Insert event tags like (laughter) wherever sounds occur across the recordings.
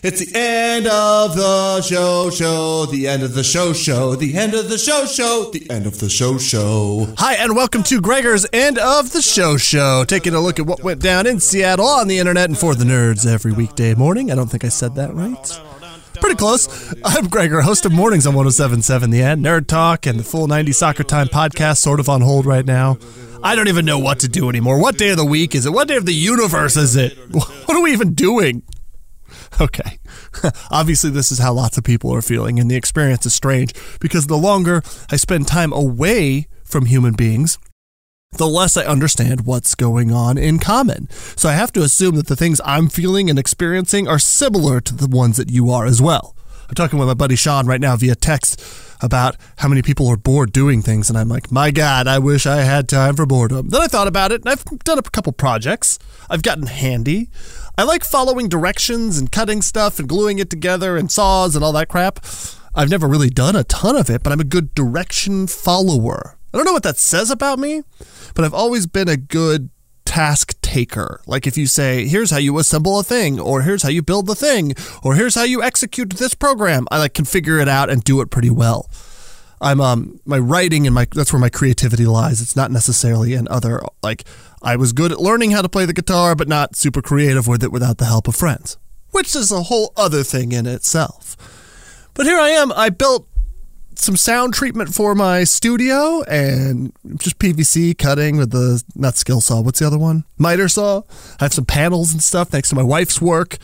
It's the end of the show, show, the end of the show, show, the end of the show, show, the end of the show, show. Hi, and welcome to Gregor's End of the Show Show, taking a look at what went down in Seattle on the internet and for the nerds every weekday morning. I don't think I said that right. Pretty close. I'm Gregor, host of Mornings on 1077 The End, Nerd Talk, and the full 90 Soccer Time podcast, sort of on hold right now. I don't even know what to do anymore. What day of the week is it? What day of the universe is it? (laughs) What are we even doing? (laughs) Okay. (laughs) Obviously, this is how lots of people are feeling, and the experience is strange because the longer I spend time away from human beings, the less I understand what's going on in common. So I have to assume that the things I'm feeling and experiencing are similar to the ones that you are as well. I'm talking with my buddy Sean right now via text about how many people are bored doing things, and I'm like, my God, I wish I had time for boredom. Then I thought about it, and I've done a couple projects. I've gotten handy. I like following directions and cutting stuff and gluing it together and saws and all that crap. I've never really done a ton of it, but I'm a good direction follower. I don't know what that says about me, but I've always been a good task taker. Like if you say, here's how you assemble a thing, or here's how you build the thing, or here's how you execute this program, I like can figure it out and do it pretty well. I'm um my writing and my that's where my creativity lies. It's not necessarily in other like I was good at learning how to play the guitar, but not super creative with it without the help of friends, which is a whole other thing in itself. But here I am. I built some sound treatment for my studio and just PVC cutting with the not skill saw. What's the other one? Miter saw. I have some panels and stuff thanks to my wife's work.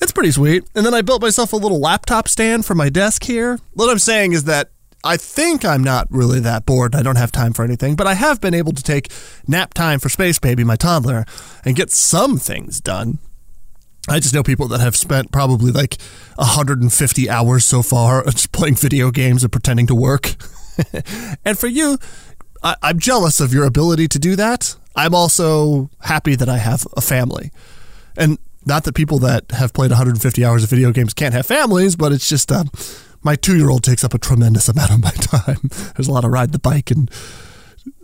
It's pretty sweet. And then I built myself a little laptop stand for my desk here. What I'm saying is that I think I'm not really that bored. I don't have time for anything, but I have been able to take nap time for Space Baby, my toddler, and get some things done. I just know people that have spent probably like 150 hours so far (laughs) just playing video games and pretending to work. (laughs) and for you, I, I'm jealous of your ability to do that. I'm also happy that I have a family. And not that people that have played 150 hours of video games can't have families, but it's just uh, my two year old takes up a tremendous amount of my (laughs) time. There's a lot of ride the bike and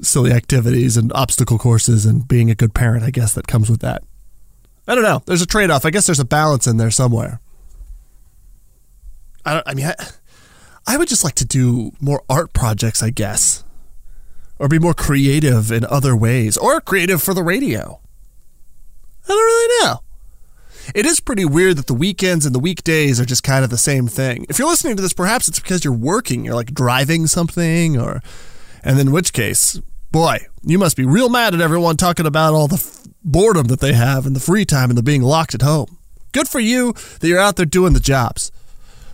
silly activities and obstacle courses and being a good parent, I guess, that comes with that. I don't know. There's a trade off. I guess there's a balance in there somewhere. I, don't, I mean, I, I would just like to do more art projects, I guess, or be more creative in other ways, or creative for the radio. I don't really know. It is pretty weird that the weekends and the weekdays are just kind of the same thing. If you're listening to this, perhaps it's because you're working, you're like driving something, or, and in which case, boy, you must be real mad at everyone talking about all the boredom that they have and the free time and the being locked at home. Good for you that you're out there doing the jobs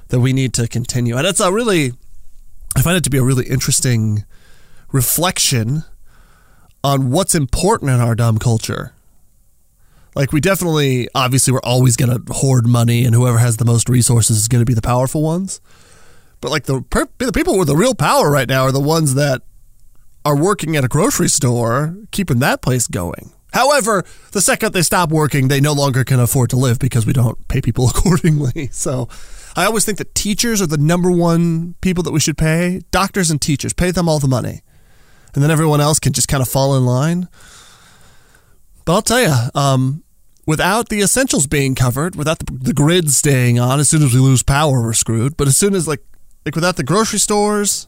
that we need to continue. And it's a really, I find it to be a really interesting reflection on what's important in our dumb culture. Like, we definitely, obviously, we're always going to hoard money, and whoever has the most resources is going to be the powerful ones. But, like, the, the people with the real power right now are the ones that are working at a grocery store, keeping that place going. However, the second they stop working, they no longer can afford to live because we don't pay people (laughs) accordingly. So I always think that teachers are the number one people that we should pay. Doctors and teachers, pay them all the money. And then everyone else can just kind of fall in line. But I'll tell you, um, without the essentials being covered, without the, the grid staying on, as soon as we lose power, we're screwed. But as soon as like like without the grocery stores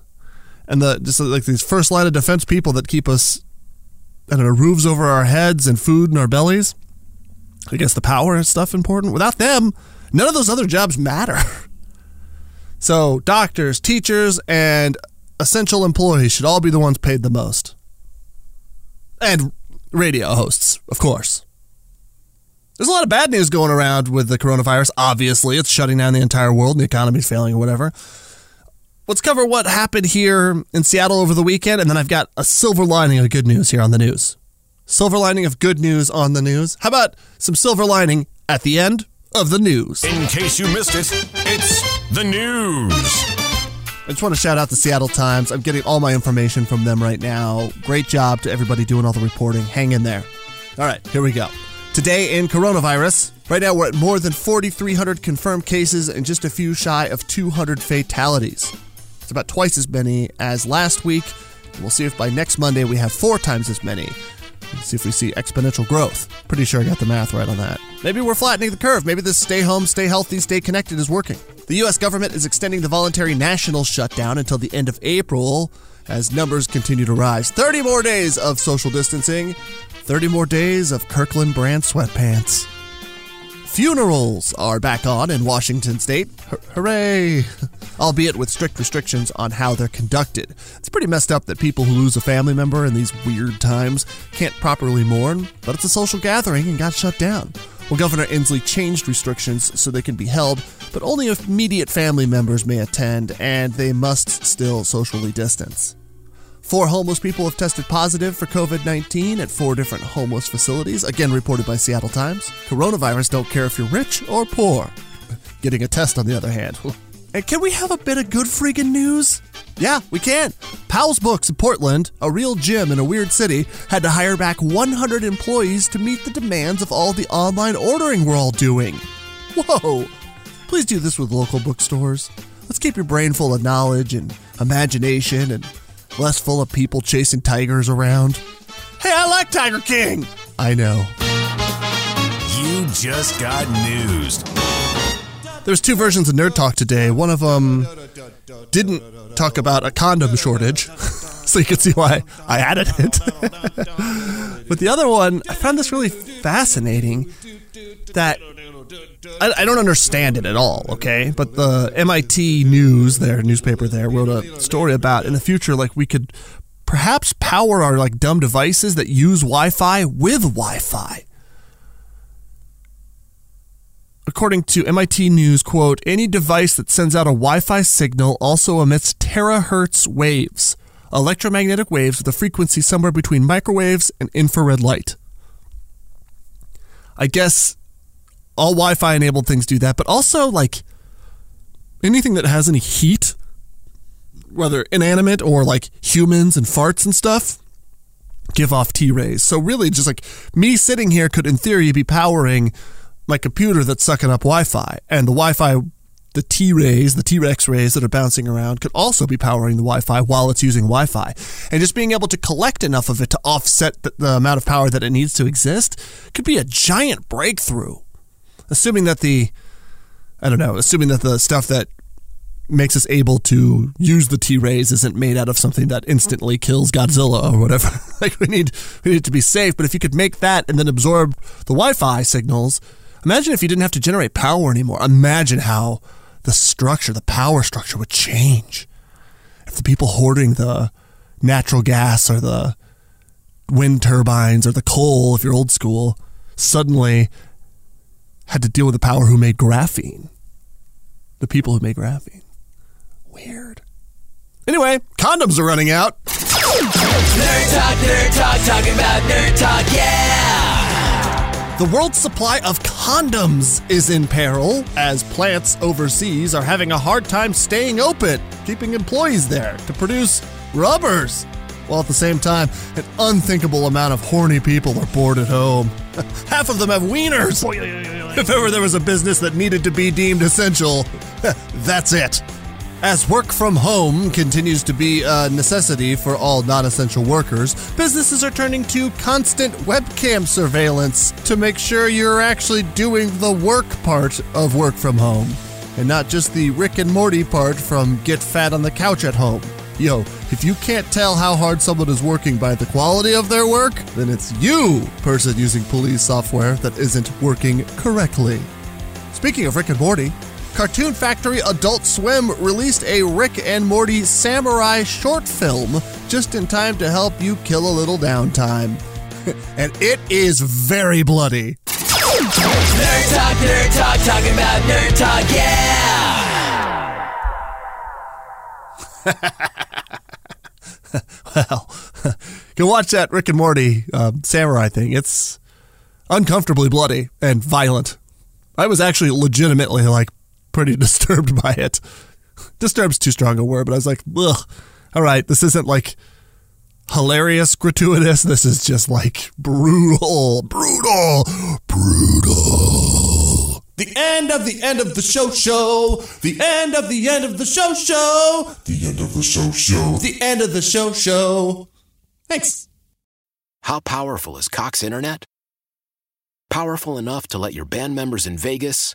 and the just like these first line of defense people that keep us Don't know, roofs over our heads and food in our bellies. I guess the power and stuff important. Without them, None of those other jobs matter. (laughs) So, doctors, teachers, and essential employees should all be the ones paid the most. And radio hosts, of course. There's a lot of bad news going around with the coronavirus. Obviously, it's shutting down the entire world and the economy's failing or whatever. Let's cover what happened here in Seattle over the weekend, and then I've got a silver lining of good news here on the news. Silver lining of good news on the news. How about some silver lining at the end of the news? In case you missed it, it's the news. I just want to shout out the Seattle Times. I'm getting all my information from them right now. Great job to everybody doing all the reporting. Hang in there. All right, here we go. Today in coronavirus, right now we're at more than 4,300 confirmed cases and just a few shy of 200 fatalities. About twice as many as last week. We'll see if by next Monday we have four times as many. Let's see if we see exponential growth. Pretty sure I got the math right on that. Maybe we're flattening the curve. Maybe this stay home, stay healthy, stay connected is working. The U.S. government is extending the voluntary national shutdown until the end of April as numbers continue to rise. 30 more days of social distancing, 30 more days of Kirkland brand sweatpants. Funerals are back on in Washington state. Hooray! (laughs) Albeit with strict restrictions on how they're conducted. It's pretty messed up that people who lose a family member in these weird times can't properly mourn, but it's a social gathering and got shut down. Well, Governor Inslee changed restrictions so they can be held, but only immediate family members may attend, and they must still socially distance. Four homeless people have tested positive for COVID 19 at four different homeless facilities, again reported by Seattle Times. Coronavirus don't care if you're rich or poor. (laughs) Getting a test, on the other hand. (laughs) And can we have a bit of good freaking news? Yeah, we can. Powell's Books in Portland, a real gym in a weird city, had to hire back 100 employees to meet the demands of all the online ordering we're all doing. Whoa! Please do this with local bookstores. Let's keep your brain full of knowledge and imagination and less full of people chasing tigers around. Hey, I like Tiger King! I know. You just got news. There's two versions of Nerd Talk today. One of them didn't talk about a condom shortage, (laughs) (laughs) so you can see why I added it. but the other one, I found this really fascinating that I, I don't understand it at all, okay? But the MIT News, their newspaper there, wrote a story about in the future, like we could perhaps power our like dumb devices that use Wi-Fi with Wi-Fi. According to MIT News, quote, any device that sends out a Wi-Fi signal also emits terahertz waves, electromagnetic waves with a frequency somewhere between microwaves and infrared light. I guess all Wi-Fi enabled things do that, but also like anything that has any heat, whether inanimate or like humans and farts and stuff, give off T rays. So really, just like me sitting here could, in theory, be powering my computer that's sucking up Wi-Fi, and the Wi-Fi, the T rays, the T Rex rays that are bouncing around, could also be powering the Wi-Fi while it's using Wi-Fi, and just being able to collect enough of it to offset the, the amount of power that it needs to exist could be a giant breakthrough. Assuming that the, I don't know, assuming that the stuff that makes us able to use the T rays isn't made out of something that instantly kills Godzilla or whatever. (laughs) like we need we need to be safe. But if you could make that and then absorb the Wi-Fi signals, imagine if you didn't have to generate power anymore. Imagine how the structure, the power structure, would change. If the people hoarding the natural gas or the wind turbines or the coal, if you're old school, suddenly had to deal with the power who made graphene. The people who made graphene. Weird. Anyway, condoms are running out. Nerd Talk, Nerd Talk, talking about Nerd Talk, yeah! The world's supply of condoms is in peril as plants overseas are having a hard time staying open, keeping employees there to produce rubbers. While at the same time, an unthinkable amount of horny people are bored at home. (laughs) Half of them have wieners. If ever there was a business that needed to be deemed essential, (laughs) that's it. As work from home continues to be a necessity for all non essential workers, businesses are turning to constant webcam surveillance to make sure you're actually doing the work part of work from home, and not just the Rick and Morty part from Get Fat on the Couch at Home. Yo, if you can't tell how hard someone is working by the quality of their work, then it's you, person using police software, that isn't working correctly. Speaking of Rick and Morty, Cartoon Factory Adult Swim released a Rick and Morty samurai short film just in time to help you kill a little downtime. (laughs) and it is very bloody. Nerd Talk, Nerd Talk, talking about Nerd Talk, yeah! (laughs) well, (laughs) you can watch that Rick and Morty uh, samurai thing. It's uncomfortably bloody and violent. I was actually legitimately like pretty (laughs) disturbed by it. Disturbed's too strong a word, but I was like, ugh. All right, this isn't like hilarious, gratuitous. This is just like brutal, brutal, brutal. The end of the end of the show show. The end of the end of the show show. The end of the show show. The end of the show show. Thanks. How powerful is Cox Internet? Powerful enough to let your band members in Vegas,